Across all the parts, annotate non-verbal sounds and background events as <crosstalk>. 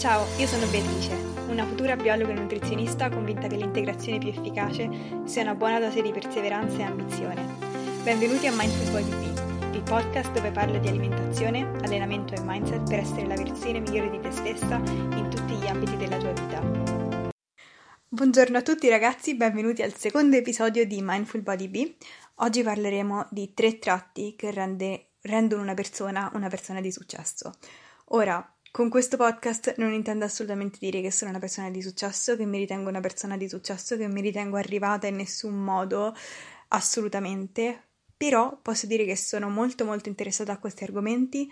Ciao, io sono Beatrice, una futura biologa e nutrizionista convinta che l'integrazione più efficace sia una buona dose di perseveranza e ambizione. Benvenuti a Mindful Body Bee, il podcast dove parlo di alimentazione, allenamento e mindset per essere la versione migliore di te stessa in tutti gli ambiti della tua vita. Buongiorno a tutti ragazzi, benvenuti al secondo episodio di Mindful Body Bee. Oggi parleremo di tre tratti che rende, rendono una persona una persona di successo. Ora, con questo podcast non intendo assolutamente dire che sono una persona di successo, che mi ritengo una persona di successo, che mi ritengo arrivata in nessun modo, assolutamente, però posso dire che sono molto molto interessata a questi argomenti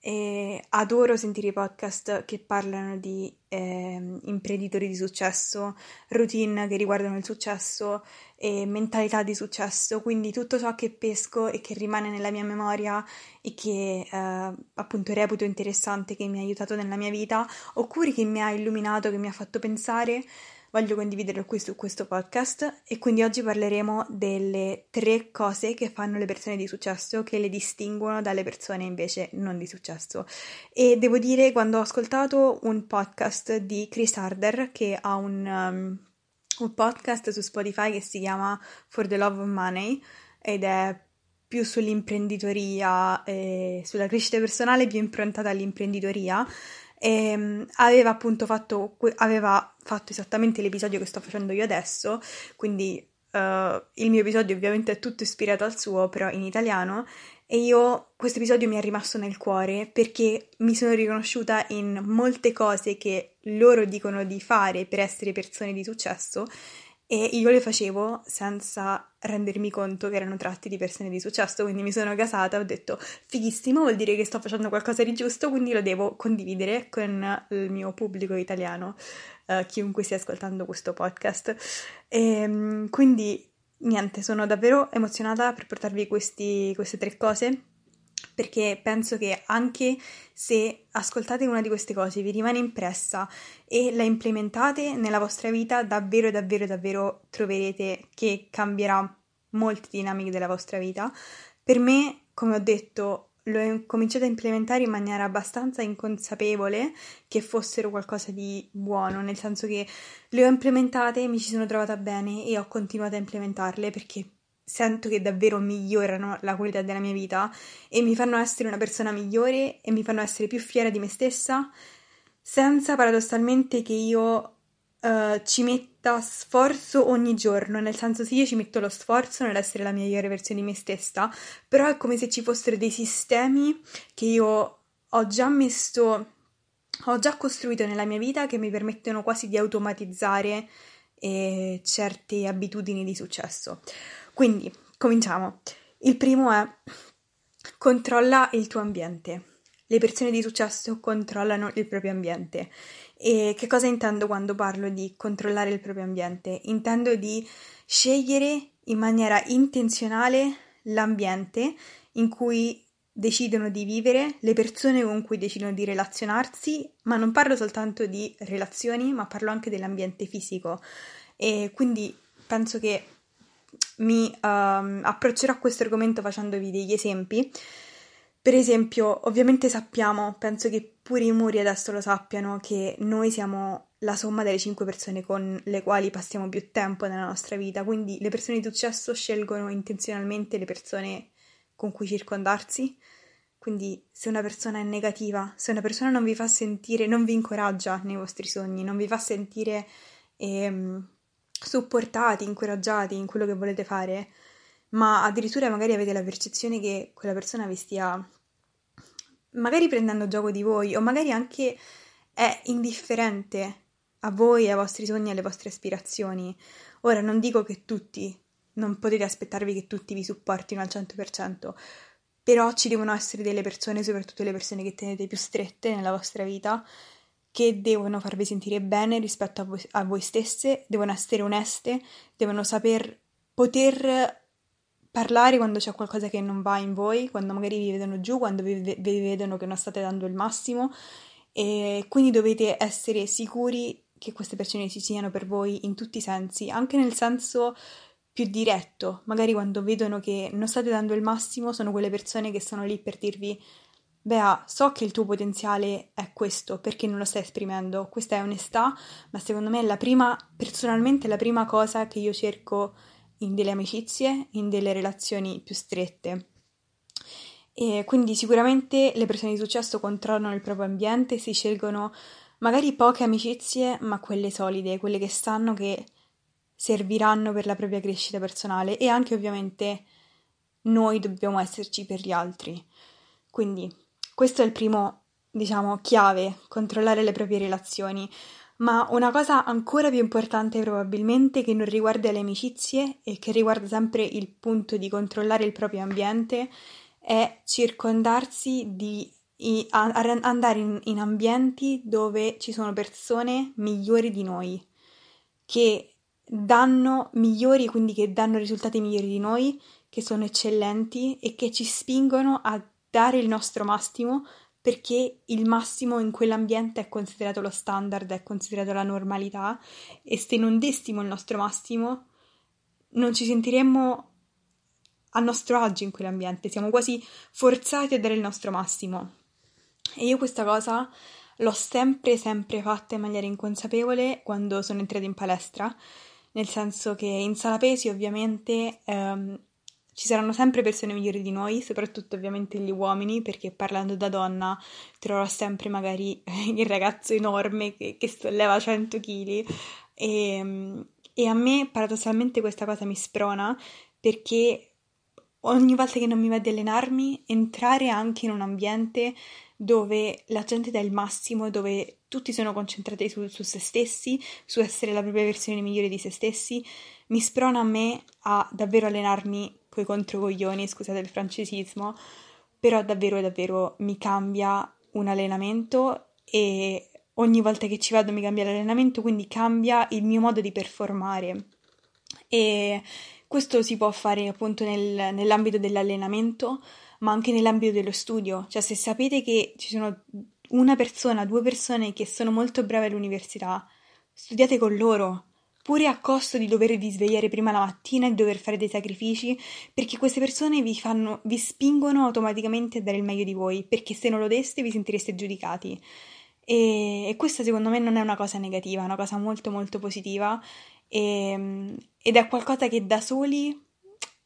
e adoro sentire i podcast che parlano di eh, imprenditori di successo, routine che riguardano il successo e mentalità di successo, quindi tutto ciò che pesco e che rimane nella mia memoria e che eh, appunto reputo interessante, che mi ha aiutato nella mia vita, oppure che mi ha illuminato, che mi ha fatto pensare voglio condividerlo qui su questo podcast e quindi oggi parleremo delle tre cose che fanno le persone di successo, che le distinguono dalle persone invece non di successo. E devo dire, quando ho ascoltato un podcast di Chris Harder, che ha un, um, un podcast su Spotify che si chiama For the Love of Money ed è più sull'imprenditoria, e sulla crescita personale, più improntata all'imprenditoria e ehm, aveva appunto fatto, aveva fatto esattamente l'episodio che sto facendo io adesso, quindi uh, il mio episodio ovviamente è tutto ispirato al suo, però in italiano, e io questo episodio mi è rimasto nel cuore perché mi sono riconosciuta in molte cose che loro dicono di fare per essere persone di successo e io le facevo senza rendermi conto che erano tratti di persone di successo, quindi mi sono gasata, ho detto fighissimo, vuol dire che sto facendo qualcosa di giusto, quindi lo devo condividere con il mio pubblico italiano, uh, chiunque stia ascoltando questo podcast. E, ehm, quindi niente, sono davvero emozionata per portarvi questi, queste tre cose perché penso che anche se ascoltate una di queste cose vi rimane impressa e la implementate nella vostra vita, davvero, davvero, davvero troverete che cambierà molte dinamiche della vostra vita. Per me, come ho detto, l'ho cominciato a implementare in maniera abbastanza inconsapevole che fossero qualcosa di buono, nel senso che le ho implementate, mi ci sono trovata bene e ho continuato a implementarle perché sento che davvero migliorano la qualità della mia vita e mi fanno essere una persona migliore e mi fanno essere più fiera di me stessa, senza paradossalmente che io uh, ci metta sforzo ogni giorno, nel senso sì, io ci metto lo sforzo nell'essere la migliore versione di me stessa, però è come se ci fossero dei sistemi che io ho già messo, ho già costruito nella mia vita che mi permettono quasi di automatizzare eh, certe abitudini di successo. Quindi, cominciamo. Il primo è controlla il tuo ambiente. Le persone di successo controllano il proprio ambiente. E che cosa intendo quando parlo di controllare il proprio ambiente? Intendo di scegliere in maniera intenzionale l'ambiente in cui decidono di vivere, le persone con cui decidono di relazionarsi, ma non parlo soltanto di relazioni, ma parlo anche dell'ambiente fisico. E quindi penso che mi um, approccerò a questo argomento facendovi degli esempi. Per esempio, ovviamente sappiamo, penso che pure i muri adesso lo sappiano, che noi siamo la somma delle cinque persone con le quali passiamo più tempo nella nostra vita, quindi le persone di successo scelgono intenzionalmente le persone con cui circondarsi. Quindi se una persona è negativa, se una persona non vi fa sentire, non vi incoraggia nei vostri sogni, non vi fa sentire ehm, supportati, incoraggiati in quello che volete fare, ma addirittura magari avete la percezione che quella persona vi stia magari prendendo gioco di voi o magari anche è indifferente a voi, ai vostri sogni, alle vostre aspirazioni. Ora non dico che tutti, non potete aspettarvi che tutti vi supportino al 100%, però ci devono essere delle persone, soprattutto le persone che tenete più strette nella vostra vita, che devono farvi sentire bene rispetto a voi, a voi stesse, devono essere oneste, devono saper poter parlare quando c'è qualcosa che non va in voi, quando magari vi vedono giù, quando vi, vi vedono che non state dando il massimo e quindi dovete essere sicuri che queste persone ci siano per voi in tutti i sensi, anche nel senso più diretto, magari quando vedono che non state dando il massimo, sono quelle persone che sono lì per dirvi Bea, so che il tuo potenziale è questo, perché non lo stai esprimendo? Questa è onestà, ma secondo me è la prima, personalmente, la prima cosa che io cerco in delle amicizie, in delle relazioni più strette. E quindi sicuramente le persone di successo controllano il proprio ambiente, si scelgono magari poche amicizie, ma quelle solide, quelle che sanno che serviranno per la propria crescita personale e anche ovviamente noi dobbiamo esserci per gli altri. Quindi questo è il primo, diciamo, chiave, controllare le proprie relazioni. Ma una cosa ancora più importante probabilmente che non riguarda le amicizie e che riguarda sempre il punto di controllare il proprio ambiente è circondarsi di i, a, a andare in, in ambienti dove ci sono persone migliori di noi, che danno migliori, quindi che danno risultati migliori di noi, che sono eccellenti e che ci spingono a dare il nostro massimo perché il massimo in quell'ambiente è considerato lo standard, è considerato la normalità e se non dessimo il nostro massimo non ci sentiremmo a nostro agio in quell'ambiente, siamo quasi forzati a dare il nostro massimo. E io questa cosa l'ho sempre, sempre fatta in maniera inconsapevole quando sono entrata in palestra, nel senso che in sala pesi ovviamente ehm, ci saranno sempre persone migliori di noi, soprattutto ovviamente gli uomini, perché parlando da donna troverò sempre magari <laughs> il ragazzo enorme che, che solleva 100 kg e, e a me paradossalmente questa cosa mi sprona perché ogni volta che non mi va di allenarmi, entrare anche in un ambiente dove la gente dà il massimo, dove tutti sono concentrati su, su se stessi, su essere la propria versione migliore di se stessi, mi sprona a me a davvero allenarmi coi controcoglioni, scusate il francesismo, però davvero davvero mi cambia un allenamento e ogni volta che ci vado mi cambia l'allenamento, quindi cambia il mio modo di performare. E questo si può fare appunto nel, nell'ambito dell'allenamento, ma anche nell'ambito dello studio. Cioè, se sapete che ci sono una persona, due persone che sono molto brave all'università, studiate con loro pure a costo di dovervi svegliare prima la mattina e dover fare dei sacrifici, perché queste persone vi, fanno, vi spingono automaticamente a dare il meglio di voi, perché se non lo deste vi sentireste giudicati. E, e questa secondo me non è una cosa negativa, è una cosa molto molto positiva e, ed è qualcosa che da soli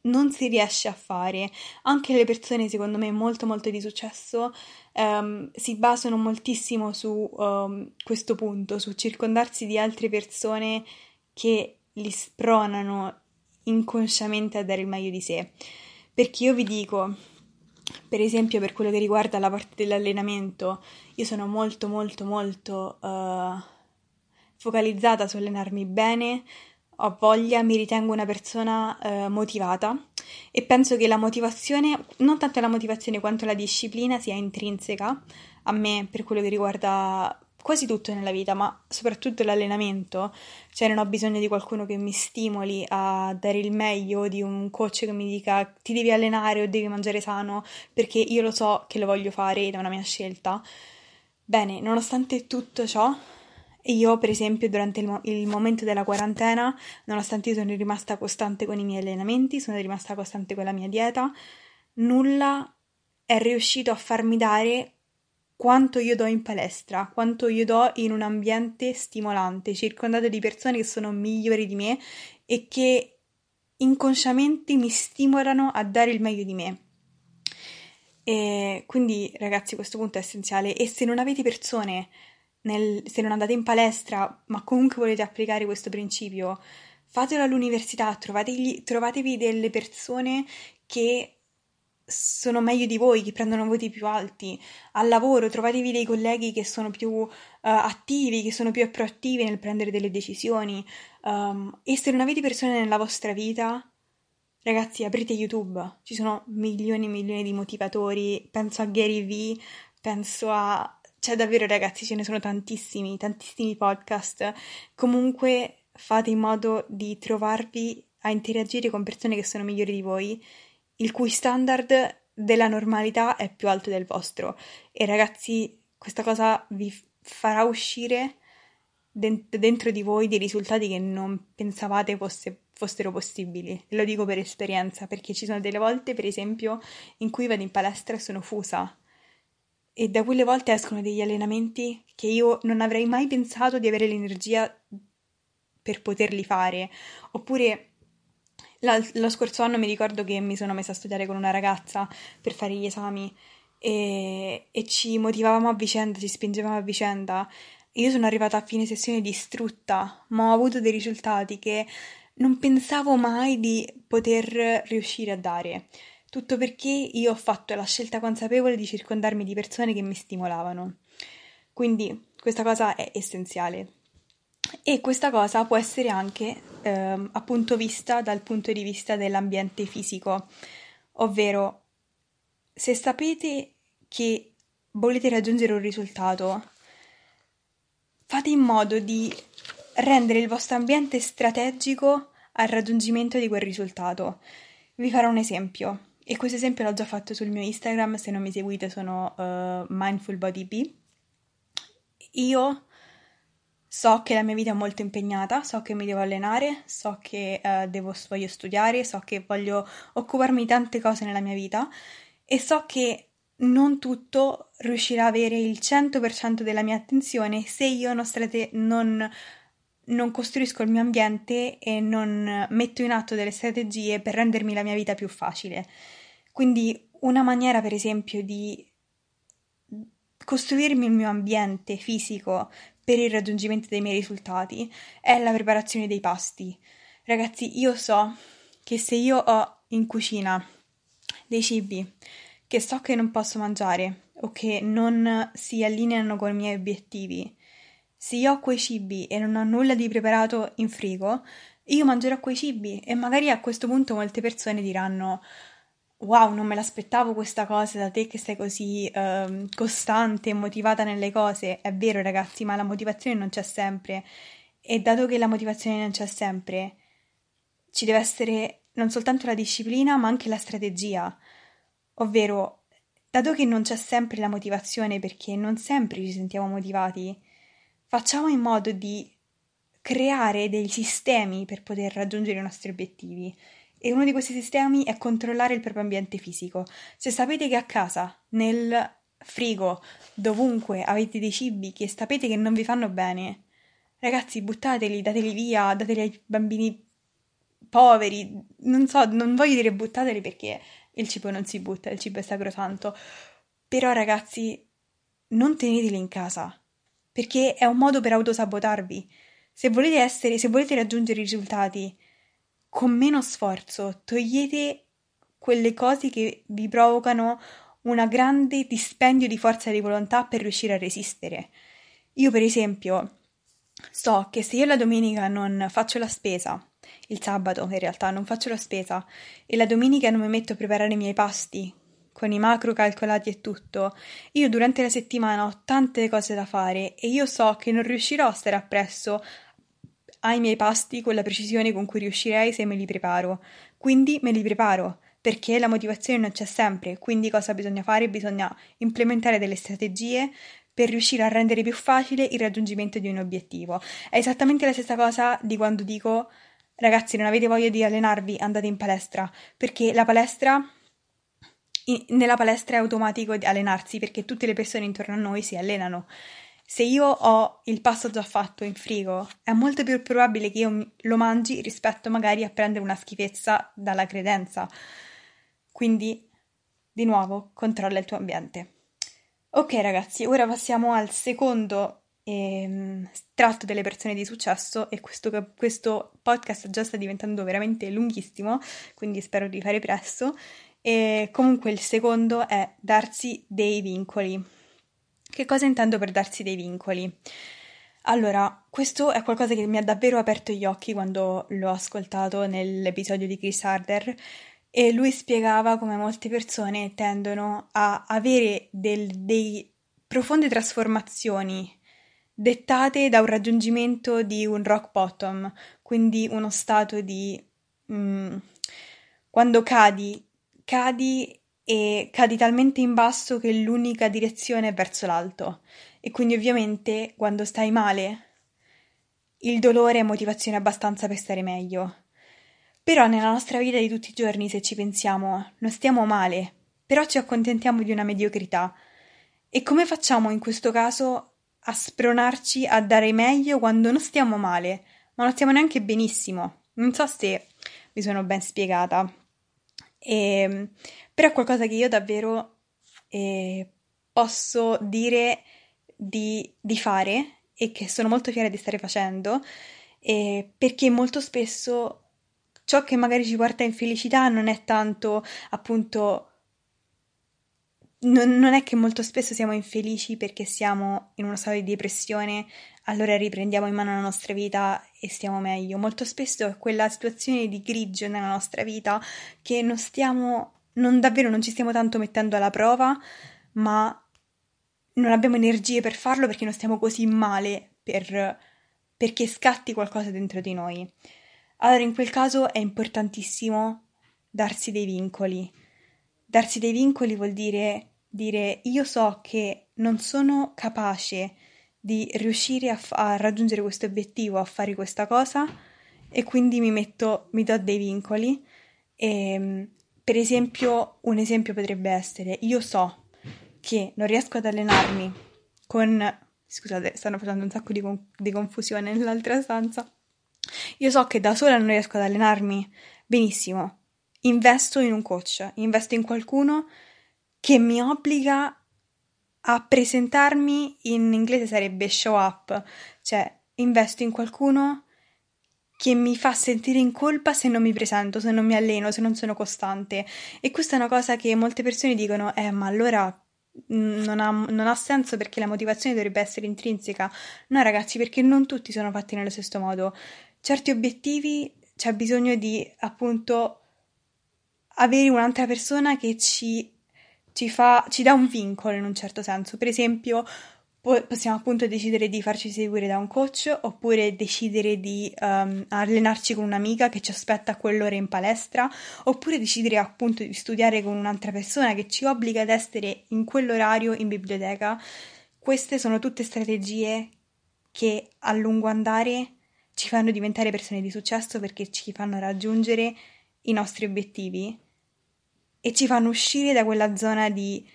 non si riesce a fare. Anche le persone, secondo me, molto molto di successo um, si basano moltissimo su um, questo punto, su circondarsi di altre persone che li spronano inconsciamente a dare il meglio di sé. Perché io vi dico, per esempio per quello che riguarda la parte dell'allenamento, io sono molto molto molto uh, focalizzata su allenarmi bene, ho voglia, mi ritengo una persona uh, motivata e penso che la motivazione, non tanto la motivazione quanto la disciplina sia intrinseca a me per quello che riguarda quasi tutto nella vita, ma soprattutto l'allenamento, cioè non ho bisogno di qualcuno che mi stimoli a dare il meglio, di un coach che mi dica ti devi allenare o devi mangiare sano, perché io lo so che lo voglio fare ed è una mia scelta. Bene, nonostante tutto ciò, io per esempio durante il, mo- il momento della quarantena, nonostante io sono rimasta costante con i miei allenamenti, sono rimasta costante con la mia dieta, nulla è riuscito a farmi dare quanto io do in palestra, quanto io do in un ambiente stimolante, circondato di persone che sono migliori di me e che inconsciamente mi stimolano a dare il meglio di me. E quindi, ragazzi, questo punto è essenziale. E se non avete persone, nel, se non andate in palestra, ma comunque volete applicare questo principio, fatelo all'università, trovatevi delle persone che sono meglio di voi, che prendono voti più alti. Al lavoro trovatevi dei colleghi che sono più uh, attivi, che sono più proattivi nel prendere delle decisioni. Um, e se non avete persone nella vostra vita, ragazzi, aprite YouTube. Ci sono milioni e milioni di motivatori. Penso a Gary Vee, penso a... Cioè, davvero, ragazzi, ce ne sono tantissimi, tantissimi podcast. Comunque, fate in modo di trovarvi a interagire con persone che sono migliori di voi il cui standard della normalità è più alto del vostro. E ragazzi, questa cosa vi farà uscire dentro di voi dei risultati che non pensavate fosse, fossero possibili. Lo dico per esperienza, perché ci sono delle volte, per esempio, in cui vado in palestra e sono fusa. e da quelle volte escono degli allenamenti che io non avrei mai pensato di avere l'energia per poterli fare. Oppure lo scorso anno mi ricordo che mi sono messa a studiare con una ragazza per fare gli esami e, e ci motivavamo a vicenda, ci spingevamo a vicenda. Io sono arrivata a fine sessione distrutta, ma ho avuto dei risultati che non pensavo mai di poter riuscire a dare. Tutto perché io ho fatto la scelta consapevole di circondarmi di persone che mi stimolavano. Quindi questa cosa è essenziale. E questa cosa può essere anche eh, appunto vista dal punto di vista dell'ambiente fisico, ovvero se sapete che volete raggiungere un risultato, fate in modo di rendere il vostro ambiente strategico al raggiungimento di quel risultato. Vi farò un esempio. E questo esempio l'ho già fatto sul mio Instagram, se non mi seguite sono uh, Mindful. Io so che la mia vita è molto impegnata, so che mi devo allenare, so che uh, devo, voglio studiare, so che voglio occuparmi di tante cose nella mia vita e so che non tutto riuscirà a avere il 100% della mia attenzione se io non, strate- non non costruisco il mio ambiente e non metto in atto delle strategie per rendermi la mia vita più facile. Quindi una maniera, per esempio, di costruirmi il mio ambiente fisico per il raggiungimento dei miei risultati è la preparazione dei pasti. Ragazzi, io so che se io ho in cucina dei cibi che so che non posso mangiare o che non si allineano con i miei obiettivi, se io ho quei cibi e non ho nulla di preparato in frigo, io mangerò quei cibi e magari a questo punto molte persone diranno wow, non me l'aspettavo questa cosa da te che sei così uh, costante e motivata nelle cose. È vero, ragazzi, ma la motivazione non c'è sempre. E dato che la motivazione non c'è sempre, ci deve essere non soltanto la disciplina, ma anche la strategia. Ovvero, dato che non c'è sempre la motivazione perché non sempre ci sentiamo motivati, facciamo in modo di creare dei sistemi per poter raggiungere i nostri obiettivi e uno di questi sistemi è controllare il proprio ambiente fisico. Se sapete che a casa, nel frigo, dovunque avete dei cibi che sapete che non vi fanno bene, ragazzi, buttateli, dateli via, dateli ai bambini poveri. Non so, non voglio dire buttateli perché il cibo non si butta, il cibo è sacrosanto. Però, ragazzi, non teneteli in casa perché è un modo per autosabotarvi. Se volete essere, se volete raggiungere i risultati con meno sforzo, togliete quelle cose che vi provocano un grande dispendio di forza di volontà per riuscire a resistere. Io, per esempio, so che se io la domenica non faccio la spesa, il sabato in realtà non faccio la spesa, e la domenica non mi metto a preparare i miei pasti con i macro calcolati e tutto, io durante la settimana ho tante cose da fare e io so che non riuscirò a stare appresso ai miei pasti con la precisione con cui riuscirei se me li preparo. Quindi me li preparo, perché la motivazione non c'è sempre, quindi cosa bisogna fare? Bisogna implementare delle strategie per riuscire a rendere più facile il raggiungimento di un obiettivo. È esattamente la stessa cosa di quando dico ragazzi non avete voglia di allenarvi, andate in palestra, perché la palestra nella palestra è automatico allenarsi perché tutte le persone intorno a noi si allenano se io ho il pasto già fatto in frigo, è molto più probabile che io lo mangi rispetto magari a prendere una schifezza dalla credenza. Quindi, di nuovo, controlla il tuo ambiente. Ok ragazzi, ora passiamo al secondo ehm, tratto delle persone di successo e questo, questo podcast già sta diventando veramente lunghissimo, quindi spero di fare presto. E comunque il secondo è darsi dei vincoli. Che cosa intendo per darsi dei vincoli? Allora, questo è qualcosa che mi ha davvero aperto gli occhi quando l'ho ascoltato nell'episodio di Chris Harder e lui spiegava come molte persone tendono a avere del, dei profonde trasformazioni dettate da un raggiungimento di un rock bottom, quindi uno stato di... Mm, quando cadi, cadi e cadi talmente in basso che l'unica direzione è verso l'alto e quindi ovviamente quando stai male il dolore è motivazione abbastanza per stare meglio. Però nella nostra vita di tutti i giorni, se ci pensiamo, non stiamo male, però ci accontentiamo di una mediocrità E come facciamo in questo caso a spronarci a dare meglio quando non stiamo male, ma non stiamo neanche benissimo? Non so se mi sono ben spiegata. E, ehm, però è qualcosa che io davvero eh, posso dire di, di, fare e che sono molto fiera di stare facendo, eh, perché molto spesso ciò che magari ci porta in felicità non è tanto appunto non, non, è che molto spesso siamo infelici perché siamo in uno stato di depressione, allora riprendiamo in mano la nostra vita e stiamo meglio. Molto spesso è quella situazione di grigio nella nostra vita che non stiamo, non davvero non ci stiamo tanto mettendo alla prova, ma non abbiamo energie per farlo perché non stiamo così male per, perché scatti qualcosa dentro di noi. Allora in quel caso è importantissimo darsi dei vincoli. Darsi dei vincoli vuol dire dire io so che non sono capace di riuscire a, f- a raggiungere questo obiettivo, a fare questa cosa e quindi mi metto, mi do dei vincoli. E, ehm, per esempio, un esempio potrebbe essere io so che non riesco ad allenarmi con... Scusate, stanno facendo un sacco di, con- di confusione nell'altra stanza. Io so che da sola non riesco ad allenarmi benissimo. Investo in un coach, investo in qualcuno che mi obbliga a presentarmi, in inglese sarebbe show up, cioè investo in qualcuno che mi fa sentire in colpa se non mi presento, se non mi alleno, se non sono costante. E questa è una cosa che molte persone dicono, eh, ma allora non ha, non ha, senso perché la motivazione dovrebbe essere intrinseca. No, ragazzi, perché non tutti sono fatti nello stesso modo. Certi obiettivi c'è bisogno di appunto avere un'altra persona che ci ci, fa, ci dà un vincolo in un certo senso. Per esempio, possiamo appunto decidere di farci seguire da un coach oppure decidere di um, allenarci con un'amica che ci aspetta a quell'ora in palestra oppure decidere appunto di studiare con un'altra persona che ci obbliga ad essere in quell'orario in biblioteca. Queste sono tutte strategie che a lungo andare ci fanno diventare persone di successo perché ci fanno raggiungere i nostri obiettivi e ci fanno uscire da quella zona di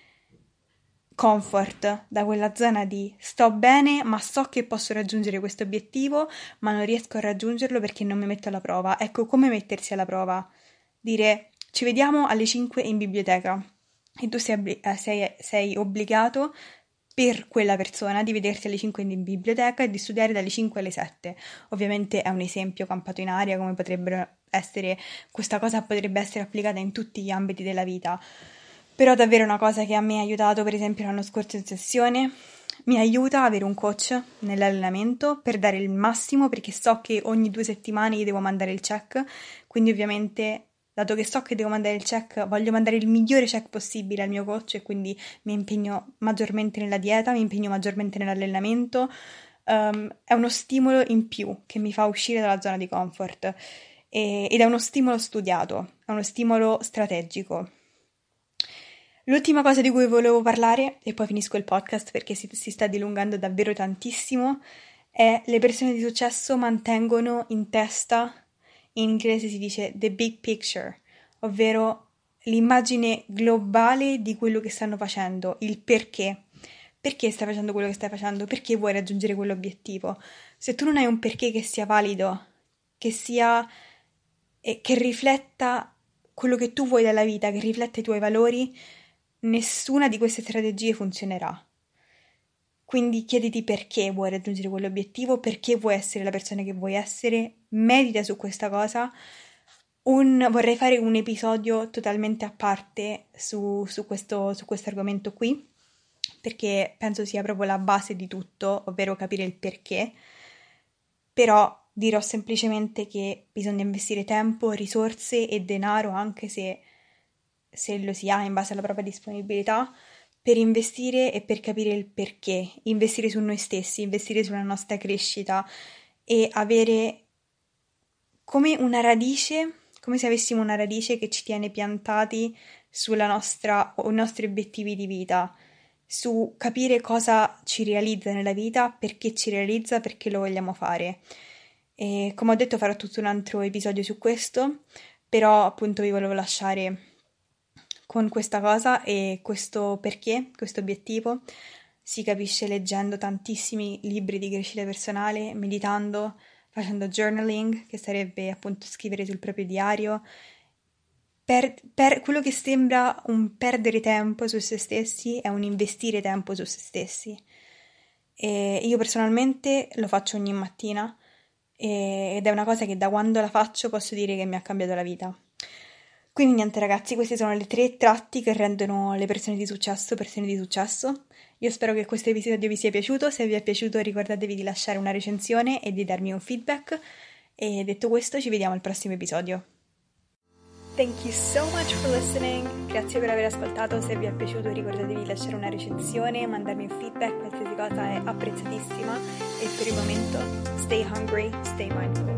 comfort, da quella zona di sto bene, ma so che posso raggiungere questo obiettivo, ma non riesco a raggiungerlo perché non mi metto alla prova. Ecco come mettersi alla prova. Dire ci vediamo alle 5 in biblioteca e tu sei, eh, sei, sei obbligato per quella persona di vedersi alle 5 in biblioteca e di studiare dalle 5 alle 7. Ovviamente è un esempio campato in aria come potrebbero essere, questa cosa potrebbe essere applicata in tutti gli ambiti della vita. Però davvero una cosa che a me ha aiutato, per esempio l'anno scorso in sessione, mi aiuta avere un coach nell'allenamento per dare il massimo perché so che ogni due settimane gli devo mandare il check, quindi ovviamente dato che so che devo mandare il check, voglio mandare il migliore check possibile al mio coach e quindi mi impegno maggiormente nella dieta, mi impegno maggiormente nell'allenamento. Um, è uno stimolo in più che mi fa uscire dalla zona di comfort e, ed è uno stimolo studiato, è uno stimolo strategico. L'ultima cosa di cui volevo parlare, e poi finisco il podcast perché si, si sta dilungando davvero tantissimo, è le persone di successo mantengono in testa, in inglese si dice the big picture, ovvero l'immagine globale di quello che stanno facendo, il perché. Perché stai facendo quello che stai facendo? Perché vuoi raggiungere quell'obiettivo? Se tu non hai un perché che sia valido, che sia e che rifletta quello che tu vuoi dalla vita, che rifletta i tuoi valori, nessuna di queste strategie funzionerà. Quindi chiediti perché vuoi raggiungere quell'obiettivo, perché vuoi essere la persona che vuoi essere, medita su questa cosa. Un, vorrei fare un episodio totalmente a parte su, su, questo, argomento qui, perché penso sia proprio la base di tutto, ovvero capire il perché. Però dirò semplicemente che bisogna investire tempo, risorse e denaro, anche se, se lo si ha in base alla propria disponibilità, per investire e per capire il perché, investire su noi stessi, investire sulla nostra crescita e avere come una radice, come se avessimo una radice che ci tiene piantati sulla nostra o i nostri obiettivi di vita, su capire cosa ci realizza nella vita, perché ci realizza, perché lo vogliamo fare. E come ho detto farò tutto un altro episodio su questo, però appunto vi volevo lasciare con questa cosa e questo perché, questo obiettivo si capisce leggendo tantissimi libri di crescita personale, meditando, facendo journaling, che sarebbe appunto scrivere sul proprio diario, per, per, quello che sembra un perdere tempo su se stessi è un investire tempo su se stessi. E io personalmente lo faccio ogni mattina ed è una cosa che da quando la faccio posso dire che mi ha cambiato la vita. Quindi niente ragazzi, questi sono le tre tratti che rendono le persone di successo persone di successo. Io spero che questo episodio vi sia piaciuto, se vi è piaciuto ricordatevi di lasciare una recensione e di darmi un feedback. E detto questo ci vediamo al prossimo episodio. Thank you so much for listening. Grazie per aver ascoltato. Se vi è piaciuto ricordatevi di lasciare una recensione, mandarmi un feedback, qualsiasi cosa è apprezzatissima. E per il momento, stay hungry, stay mindful.